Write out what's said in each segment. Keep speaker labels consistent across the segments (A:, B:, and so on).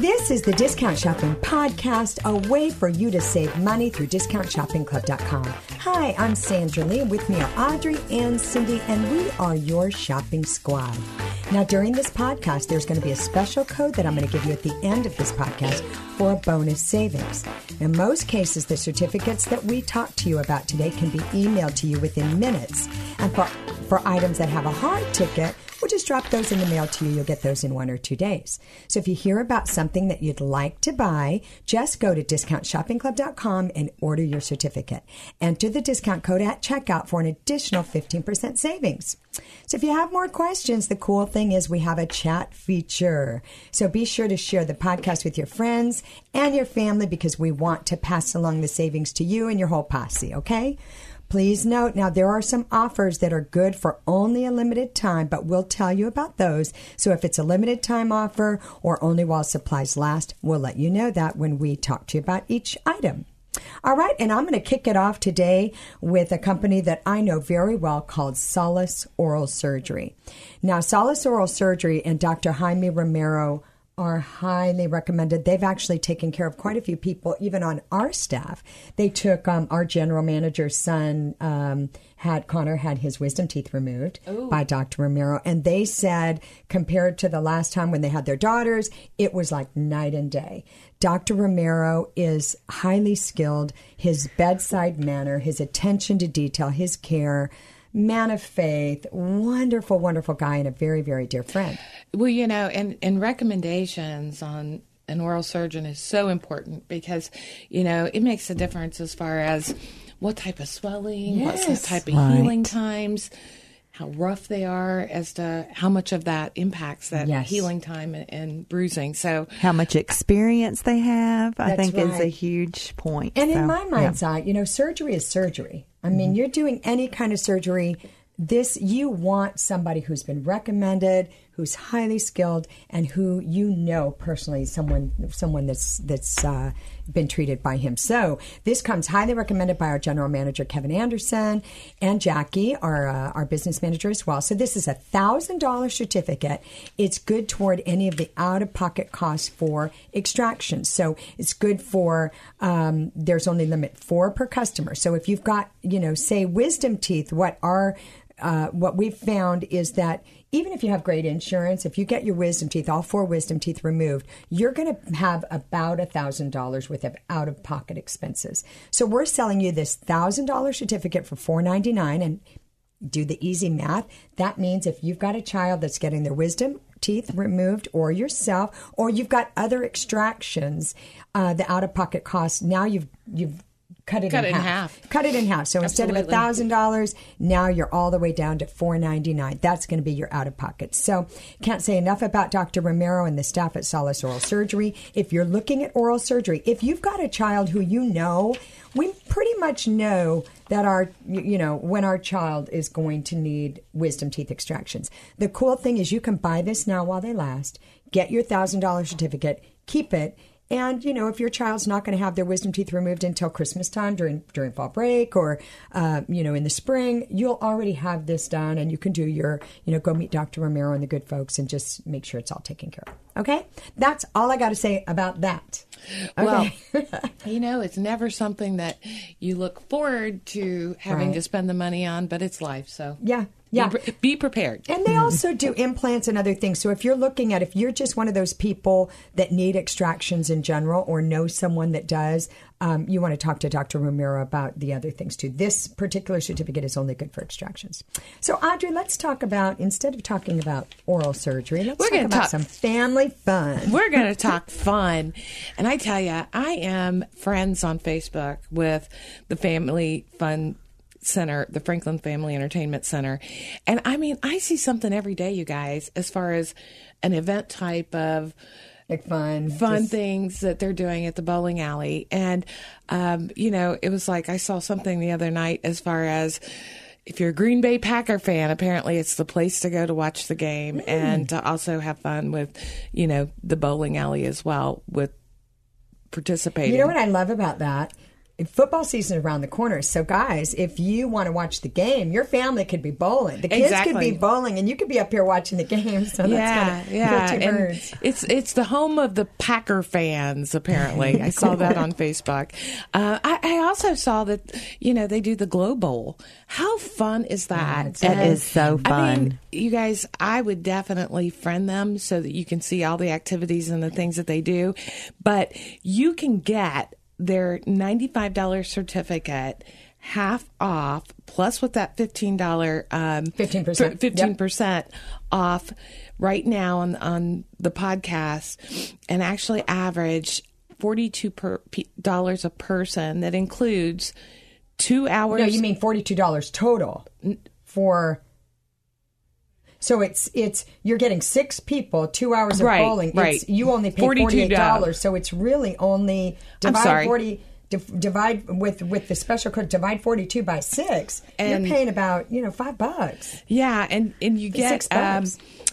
A: This is the Discount Shopping Podcast, a way for you to save money through discountshoppingclub.com. Hi, I'm Sandra Lee, with me are Audrey and Cindy, and we are your shopping squad. Now, during this podcast, there's going to be a special code that I'm going to give you at the end of this podcast for a bonus savings. In most cases, the certificates that we talk to you about today can be emailed to you within minutes. And for, for items that have a hard ticket, We'll just drop those in the mail to you. You'll get those in one or two days. So if you hear about something that you'd like to buy, just go to discountshoppingclub.com and order your certificate. Enter the discount code at checkout for an additional 15% savings. So if you have more questions, the cool thing is we have a chat feature. So be sure to share the podcast with your friends and your family because we want to pass along the savings to you and your whole posse, okay? Please note now there are some offers that are good for only a limited time, but we'll tell you about those. So if it's a limited time offer or only while supplies last, we'll let you know that when we talk to you about each item. All right, and I'm going to kick it off today with a company that I know very well called Solace Oral Surgery. Now, Solace Oral Surgery and Dr. Jaime Romero are highly recommended. They've actually taken care of quite a few people, even on our staff. They took um, our general manager's son um, had Connor had his wisdom teeth removed Ooh. by Dr. Romero, and they said compared to the last time when they had their daughters, it was like night and day. Dr. Romero is highly skilled. His bedside manner, his attention to detail, his care man of faith, wonderful, wonderful guy, and a very, very dear friend.
B: Well, you know, and, and recommendations on an oral surgeon is so important because, you know, it makes a difference as far as what type of swelling, yes, what type of right. healing times how rough they are as to how much of that impacts that yes. healing time and, and, bruising. So
C: how much experience they have, I think right. is a huge point.
A: And so, in my mind's yeah. eye, you know, surgery is surgery. I mean, mm-hmm. you're doing any kind of surgery. This you want somebody who's been recommended, who's highly skilled, and who you know personally, someone someone that's that's uh, been treated by him. So this comes highly recommended by our general manager Kevin Anderson and Jackie, our uh, our business manager as well. So this is a thousand dollar certificate. It's good toward any of the out of pocket costs for extractions. So it's good for um, there's only limit four per customer. So if you've got you know say wisdom teeth, what our uh, what we've found is that even if you have great insurance, if you get your wisdom teeth, all four wisdom teeth removed, you're going to have about a thousand dollars worth of out of pocket expenses. So we're selling you this thousand dollar certificate for four ninety nine, and do the easy math. That means if you've got a child that's getting their wisdom teeth removed, or yourself, or you've got other extractions, uh, the out of pocket costs. Now you've you've cut it,
B: cut
A: in,
B: it
A: half.
B: in half.
A: Cut it in half. So Absolutely. instead of thousand dollars, now you're all the way down to four ninety nine. That's going to be your out of pocket. So can't say enough about Dr. Romero and the staff at Solace Oral Surgery. If you're looking at oral surgery, if you've got a child who you know, we pretty much know that our you know when our child is going to need wisdom teeth extractions. The cool thing is you can buy this now while they last. Get your thousand dollar certificate, keep it and you know, if your child's not going to have their wisdom teeth removed until Christmas time during during fall break or uh, you know in the spring, you'll already have this done, and you can do your you know go meet Dr. Romero and the good folks and just make sure it's all taken care of. Okay, that's all I got to say about that.
B: Okay. Well, you know, it's never something that you look forward to having right. to spend the money on, but it's life. So
A: yeah, yeah.
B: Be, be, prepared.
A: And they also do implants and other things. So if you're looking at, if you're just one of those people that need extractions in general or know someone that does, um, you want to talk to Dr. Romero about the other things too. This particular certificate is only good for extractions. So Audrey, let's talk about, instead of talking about oral surgery, let's We're talk about talk, some family fun.
B: We're going to talk fun. And I tell you, I am friends on Facebook with the Family Fun Center, the Franklin Family Entertainment Center. And I mean, I see something every day, you guys, as far as an event type of
A: like fun
B: fun just... things that they're doing at the bowling alley and um, you know it was like i saw something the other night as far as if you're a Green Bay Packer fan, apparently it's the place to go to watch the game mm. and to also have fun with, you know, the bowling alley as well with participating.
A: You know what I love about that football season around the corner. So, guys, if you want to watch the game, your family could be bowling. The kids exactly. could be bowling, and you could be up here watching the game. So yeah, yeah. And
B: it's it's the home of the Packer fans. Apparently, I saw that on Facebook. Uh, I, I, also saw that you know they do the Glow Bowl. How fun is that?
C: Yeah, it is so fun. I mean,
B: you guys, I would definitely friend them so that you can see all the activities and the things that they do. But you can get their $95 certificate half off plus with that $15 um,
A: 15%
B: 15% yep. off right now on on the podcast and actually average $42 a person that includes 2 hours
A: No, you mean $42 total for so it's it's you're getting six people, two hours of
B: right,
A: bowling.
B: Right.
A: It's, you only pay forty eight dollars, so it's really only divide forty. divide with with the special code. Divide forty two by six. And you're paying about you know five bucks.
B: Yeah, and and you get um,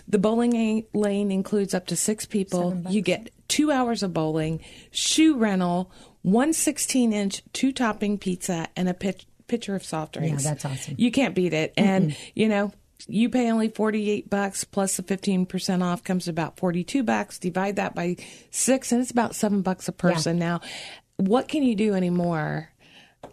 B: the bowling lane includes up to six people. You get two hours of bowling, shoe rental, one 16 inch two topping pizza, and a pitch pitcher of soft drinks.
A: Yeah, that's awesome.
B: You can't beat it. And, you know, you pay only 48 bucks plus the 15% off comes about 42 bucks divide that by 6 and it's about 7 bucks a person yeah. now what can you do anymore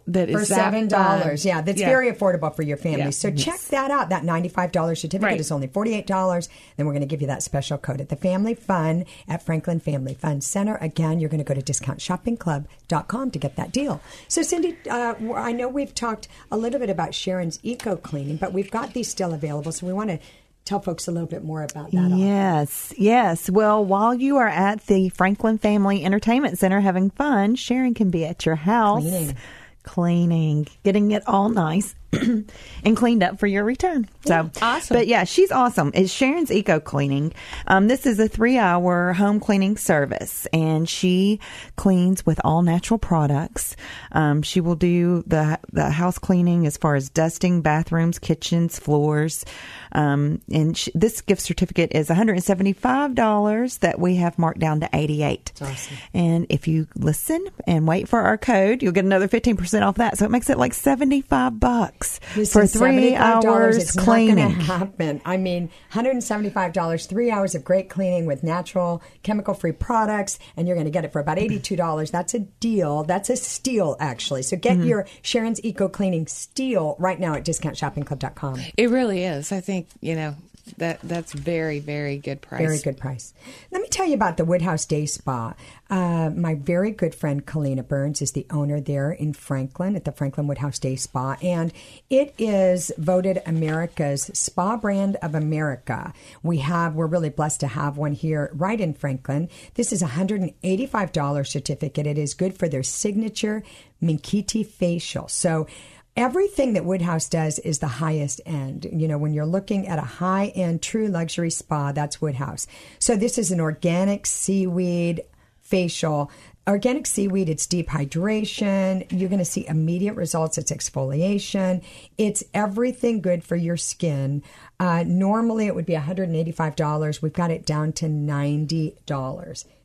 B: that
A: for
B: seven
A: dollars. Yeah, that's yeah. very affordable for your family. Yeah. So check that out. That ninety-five dollars certificate right. is only forty-eight dollars. Then we're going to give you that special code at the Family Fun at Franklin Family Fun Center. Again, you're going to go to discountshoppingclub.com to get that deal. So Cindy, uh, I know we've talked a little bit about Sharon's eco cleaning, but we've got these still available. So we want to tell folks a little bit more about that.
C: Yes, yes. Well, while you are at the Franklin Family Entertainment Center having fun, Sharon can be at your house.
A: Cleaning
C: cleaning, getting it all nice and cleaned up for your return. So
B: awesome.
C: But yeah, she's awesome. It's Sharon's Eco Cleaning. Um, this is a three hour home cleaning service and she cleans with all natural products. Um, she will do the, the house cleaning as far as dusting bathrooms, kitchens, floors. Um, and she, this gift certificate is $175 that we have marked down to 88
A: awesome.
C: And if you listen and wait for our code, you'll get another 15% off that. So it makes it like 75 bucks for three hours
A: it's
C: cleaning.
A: Happen. I mean, $175, three hours of great cleaning with natural, chemical-free products, and you're going to get it for about $82. That's a deal. That's a steal, actually. So get mm-hmm. your Sharon's Eco Cleaning steal right now at discountshoppingclub.com.
B: It really is. I think, you know, that that's very very good price.
A: Very good price. Let me tell you about the Woodhouse Day Spa. Uh, my very good friend Kalina Burns is the owner there in Franklin at the Franklin Woodhouse Day Spa, and it is voted America's spa brand of America. We have we're really blessed to have one here right in Franklin. This is a hundred and eighty five dollar certificate. It is good for their signature Minkiti facial. So everything that Woodhouse does is the highest end. You know, when you're looking at a high end, true luxury spa, that's Woodhouse. So this is an organic seaweed facial. Organic seaweed, it's deep hydration. You're going to see immediate results. It's exfoliation. It's everything good for your skin. Uh, normally, it would be $185. We've got it down to $90.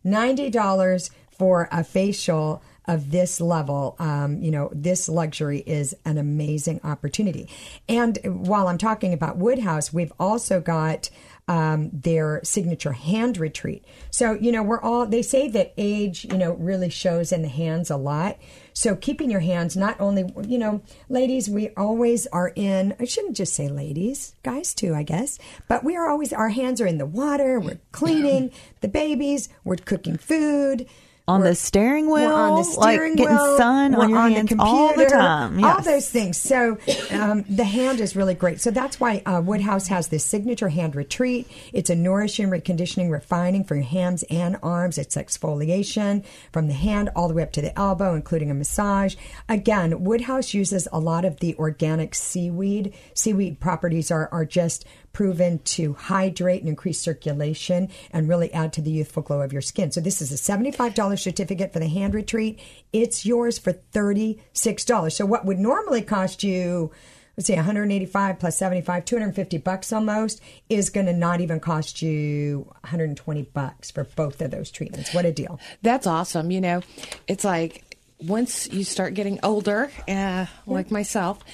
A: $90 for a facial of this level, um, you know, this luxury is an amazing opportunity. And while I'm talking about Woodhouse, we've also got um, their signature hand retreat. So, you know, we're all, they say that age, you know, really shows in the hands a lot. So keeping your hands not only, you know, ladies, we always are in, I shouldn't just say ladies, guys too, I guess, but we are always, our hands are in the water, we're cleaning the babies, we're cooking food
C: on the steering wheel,
A: on the steering
C: like getting
A: wheel,
C: sun on your
A: on
C: hands
A: the computer,
C: all the time.
A: Yes. All those things. So um, the hand is really great. So that's why uh, Woodhouse has this signature hand retreat. It's a nourishing, reconditioning, refining for your hands and arms. It's exfoliation from the hand all the way up to the elbow, including a massage. Again, Woodhouse uses a lot of the organic seaweed. Seaweed properties are, are just proven to hydrate and increase circulation and really add to the youthful glow of your skin. So this is a $75 certificate for the hand retreat. It's yours for $36. So what would normally cost you let's see 185 plus 75 250 bucks almost is going to not even cost you 120 bucks for both of those treatments what a deal
B: that's awesome you know it's like once you start getting older uh, like myself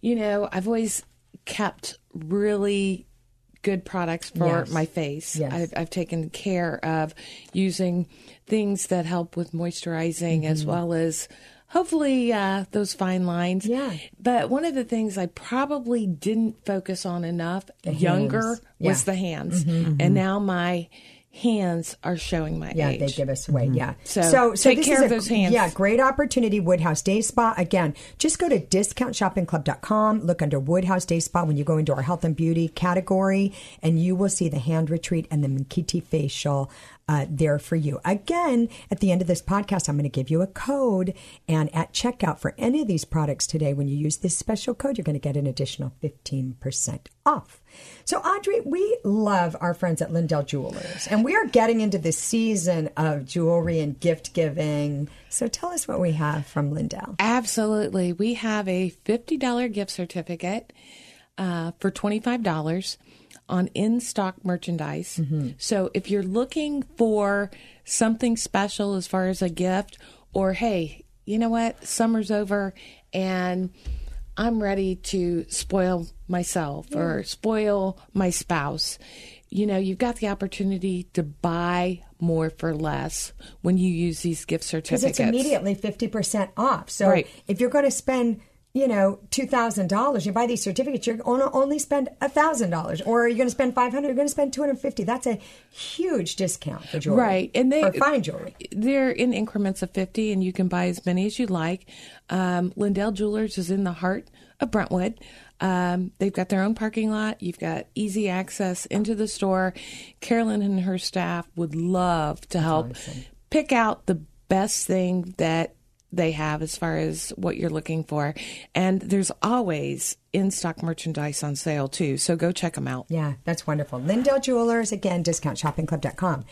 B: you know i've always kept really good products for
A: Yes.
B: my face.
A: Yes.
B: I've, I've taken care of using things that help with moisturizing as
A: Mm-hmm.
B: well as hopefully uh, those fine lines.
A: Yeah.
B: But one of the things I probably didn't focus on enough younger
A: hands.
B: was
A: Yeah.
B: the hands. And now my hands are showing my
A: Yeah,
B: age.
A: they give us away. Yeah. Mm-hmm.
B: So so, so take
A: this
B: care
A: is
B: of
A: a-
B: those hands.
A: Yeah, great opportunity. Woodhouse Day Spa. Again, just go to discountshoppingclub.com. Look under Woodhouse Day Spa when you go into our health and beauty category, and you will see the hand retreat and the Minkiti facial. Uh, there for you. Again, at the end of this podcast, I'm going to give you a code. And at checkout for any of these products today, when you use this special code, you're going to get an additional 15% off. So, Audrey, we love our friends at Lindell Jewelers, and we are getting into the season of jewelry and gift giving. So, tell us what we have from Lindell.
B: Absolutely. We have a $50 gift certificate uh, for $25 on in stock merchandise.
A: Mm-hmm.
B: So if you're looking for something special as far as a gift, or hey, you know what, summer's over and I'm ready to spoil myself or spoil my spouse. You know, you've got the opportunity to buy more for less when you use these gift
A: Because
B: certificates.
A: it's immediately 50% off. So,
B: Right.
A: if you're going to spend, you know, $2,000, you buy these certificates, you're going to only spend $1,000. Or you're going to spend 500 you're going to spend 250 That's a huge discount for jewelry.
B: Right, and they
A: fine jewelry.
B: They're in increments of fifty, and you can buy as many as you like. Um, Lindell Jewelers is in the heart of Brentwood. Um, they've got their own parking lot. You've got easy access into the store. Carolyn and her staff would love to help pick out the best thing that they have as far as what you're looking for. And there's always in stock merchandise on sale too. So go check them out.
A: Yeah, that's wonderful. Lindell Jewelers, again, discountshoppingclub.com.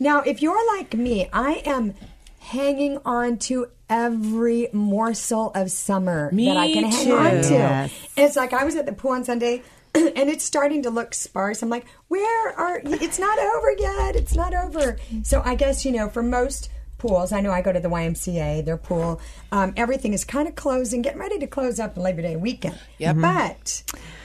A: Now, if you're like me, I am hanging on to every morsel of summer
B: Me
A: that I can hang
B: too.
A: on to.
C: Yes.
A: It's like I was at the pool on Sunday. And it's starting to look sparse. I'm like, where are? It's not over yet. It's not over. So I guess you know, for most pools, I know I go to the YMCA. Their pool, um, everything is kind of closing, getting ready to close up the Labor Day weekend.
B: Yep.
A: But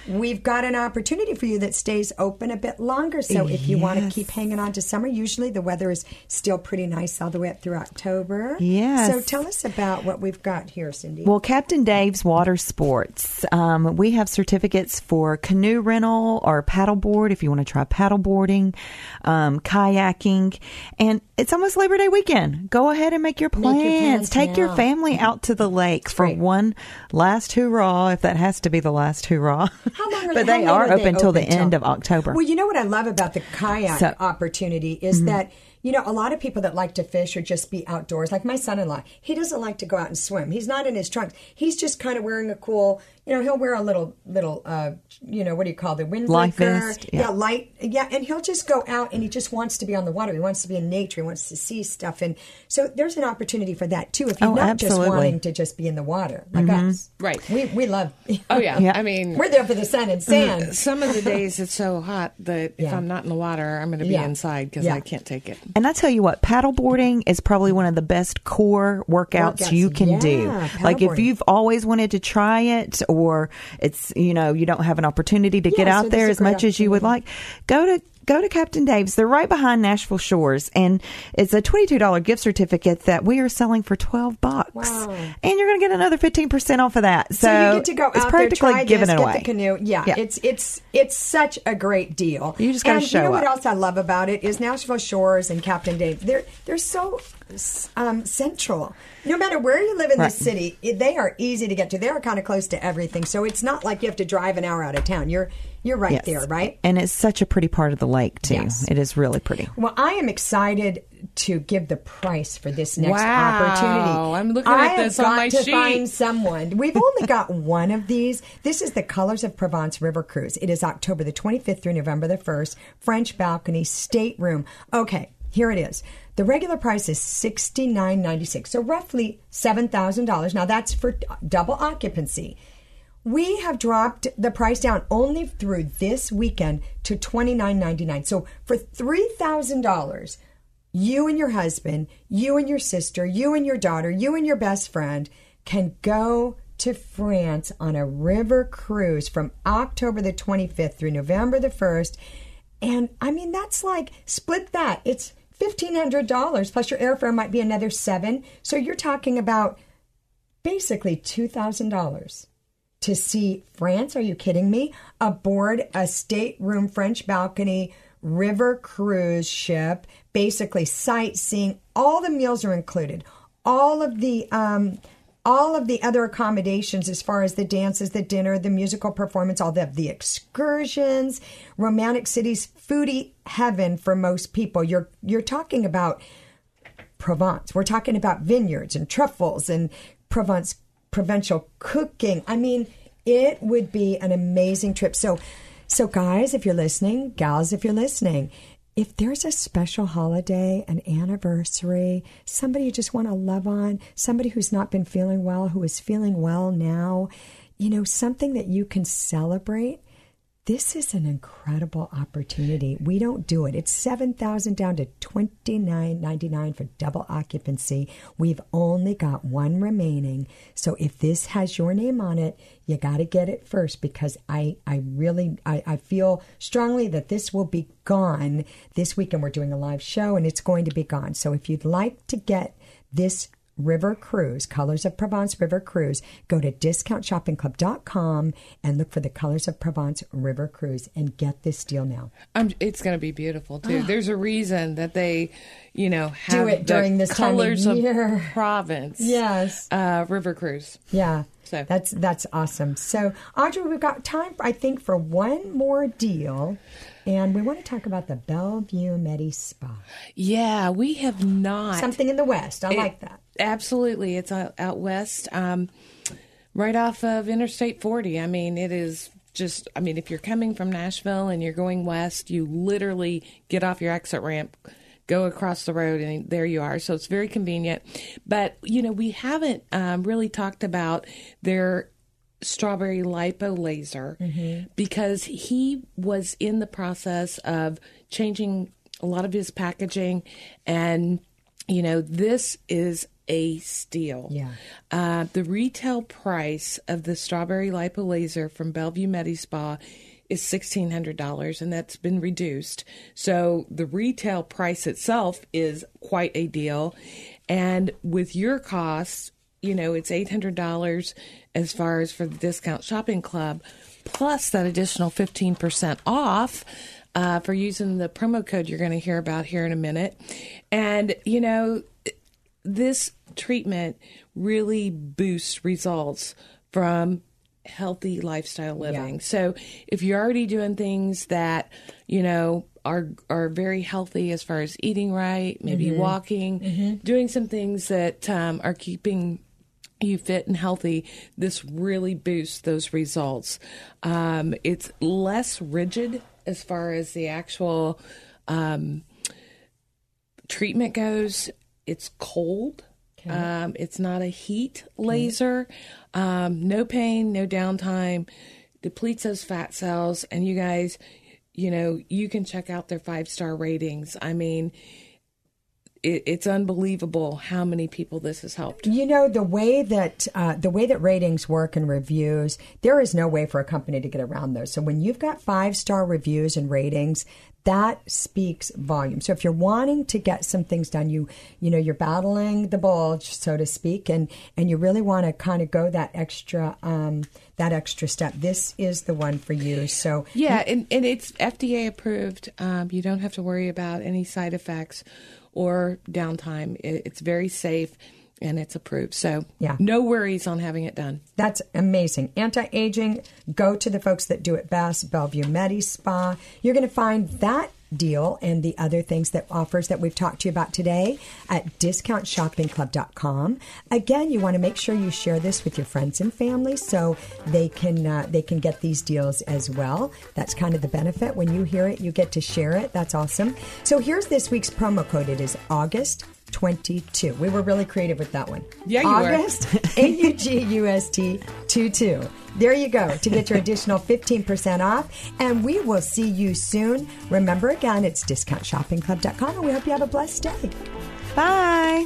A: we've got an opportunity for you that stays open a bit longer. So if you want to keep hanging on to summer, usually the weather is still pretty nice all the way up through October.
C: Yes.
A: So tell us about what we've got here, Cindy.
C: Well, Captain Dave's Water Sports. Um, we have certificates for canoe rental or paddleboard if you want to try paddleboarding, um, kayaking, and it's almost Labor Day weekend. Go ahead and make your plans.
A: your plans
C: Take your family out to the lake for
A: great.
C: one last hurrah, if that has to be the last hurrah.
A: How long are
C: but
A: how
C: they
A: long
C: are open till the
A: open
C: end of October.
A: Well, you know what I love about the kayak
C: So- Mm-hmm.
A: opportunity is that you know a lot of people that like to fish or just be outdoors, like my son-in-law, he doesn't like to go out and swim. He's not in his trunks. He's just kind of wearing a cool, you know, he'll wear a little little, uh, you know, what do you call the wind
C: Life vest, yeah.
A: yeah, light, yeah, and he'll just go out and he just wants to be on the water. He wants to be in nature. He wants to see stuff, and so there's an opportunity for that too. If you're
C: Oh,
A: not just wanting to just be in the water, like us,
B: Right.
A: We we love.
B: Oh yeah.
C: Yeah.
B: I mean,
A: We're there for the sun and sand.
B: some of the days it's so hot that if I'm not in the water, I'm going to be
A: Yeah.
B: inside because
A: Yeah.
B: I can't take it.
C: And I tell you what, paddleboarding is probably one of the best core workouts,
A: Workouts,
C: you can
A: yeah,
C: do. Like if you've always wanted to try it or it's, you know, you don't have an opportunity to get
A: Yeah, so
C: out
A: this
C: there as much as you would like, go to Go to Captain Dave's. They're right behind Nashville Shores, and it's a twenty-two dollar gift certificate that we are selling for twelve bucks.
A: Wow.
C: And you're going to get another fifteen percent off of that. So,
A: So, you get to go
C: it's
A: out there,
C: practically
A: try
C: giving
A: this,
C: it
A: get
C: away.
A: the canoe. Yeah,
C: Yeah.
A: it's it's it's such a great deal.
C: You just gotta
A: and
C: show
A: You know what else I love about it is Nashville Shores and Captain Dave. They're they're so um, central. No matter where you live in
C: Right.
A: the city, it- they are easy to get to. They are kind of close to everything, so it's not like you have to drive an hour out of town. You're You're right
C: Yes.
A: there, right?
C: And it's such a pretty part of the lake too.
A: Yes.
C: It is really pretty.
A: Well, I am excited to give the price for this next
B: Wow.
A: opportunity.
B: I'm looking
A: I
B: at this on
A: got
B: my
A: to
B: sheet.
A: find someone. We've only got one of these. This is the Colors of Provence River Cruise. It is October the 25th through November the 1st. French balcony, stateroom. Okay, here it is. The regular price is sixty nine ninety six, so roughly seven thousand dollars. Now that's for double occupancy. We have dropped the price down only through this weekend to twenty nine ninety nine. So for three thousand dollars, you and your husband, you and your sister, you and your daughter, you and your best friend can go to France on a river cruise from October the 25th through November the 1st. And I mean, that's like split that. It's $1,500 plus your airfare might be another seven. So you're talking about basically $2,000 to see France. Are you kidding me? Aboard a stateroom French balcony river cruise ship, basically sightseeing. All the meals are included. All of the um, all of the other accommodations as far as the dances, the dinner, the musical performance, all the, the excursions, romantic cities, foodie heaven for most people. You're you're talking about Provence. We're talking about vineyards and truffles and Provence provincial cooking. I mean, it would be an amazing trip. So so guys, if you're listening, gals if you're listening, if there's a special holiday, an anniversary, somebody you just want to love on, somebody who's not been feeling well, who is feeling well now, you know, something that you can celebrate, this is an incredible opportunity. We don't do it. It's seven thousand down to twenty nine ninety nine for double occupancy. We've only got one remaining. So if this has your name on it, you got to get it first because I I really I, I feel strongly that this will be gone this weekend. We're doing a live show and it's going to be gone. So if you'd like to get this River Cruise, Colors of Provence River Cruise. Go to discountshoppingclub.com and look for the Colors of Provence River Cruise and get this deal now.
B: I'm, it's going to be beautiful too. There's a reason that they, you know, have
A: it
B: the
A: during this time of
B: colors
A: year.
B: province.
A: Yes.
B: uh, river cruise.
A: Yeah.
B: So-
A: that's that's awesome. So Audrey, we've got time I think for one more deal. And we want to talk about the Bellevue Medi Spa.
B: Yeah, we have not
A: Something in the West. I
B: It-
A: like that.
B: Absolutely, it's out, out west, um, right off of Interstate 40. I mean, it is just. I mean, if you're coming from Nashville and you're going west, you literally get off your exit ramp, go across the road, and there you are. So it's very convenient. But you know, we haven't um, really talked about their strawberry lipo laser because he was in the process of changing a lot of his packaging and you know this is a steal.
A: Yeah.
B: uh, the retail price of the strawberry lipo laser from bellevue medispa is $1600 and that's been reduced. So the retail price itself is quite a deal. And with your costs you know, it's $800 as far as for the discount shopping club, plus that additional 15% off uh, for using the promo code you're going to hear about here in a minute. And, you know, this treatment really boosts results from healthy lifestyle living. So if you're already doing things that, you know, are are very healthy as far as eating right, maybe walking, doing some things that um, are keeping you fit and healthy, this really boosts those results. Um, it's less rigid as far as the actual um, treatment goes. It's cold. Um, it's not a heat laser. Um, no pain, no downtime. Depletes those fat cells. And you guys, you know, you can check out their five star ratings. I mean, it, it's unbelievable how many people this has helped.
A: You know the way that uh, the way that ratings work and reviews, there is no way for a company to get around those. So when you've got five star reviews and ratings, that speaks volume. So if you're wanting to get some things done, you you know you're battling the bulge, so to speak, and and you really want to kind of go that extra um, that extra step. This is the one for you. So
B: Yeah, and, and it's FDA approved. Um, you don't have to worry about any side effects or downtime. It's very safe. and it's approved. So yeah. no worries on having it done.
A: That's amazing. Anti-aging, go to the folks that do it best, Bellevue Medi Spa. You're going to find that deal and the other things that offers that we've talked to you about today at discountshoppingclub.com. Again, you want to make sure you share this with your friends and family so they can uh, they can get these deals as well. That's kind of the benefit when you hear it, you get to share it. That's awesome. So here's this week's promo code. It is August 22. We were really creative with that one.
B: Yeah, you
A: August, A U G U S T 22. There you go to get your additional 15% off. And we will see you soon. Remember again, it's discountshoppingclub.com, and we hope you have a blessed day.
C: Bye.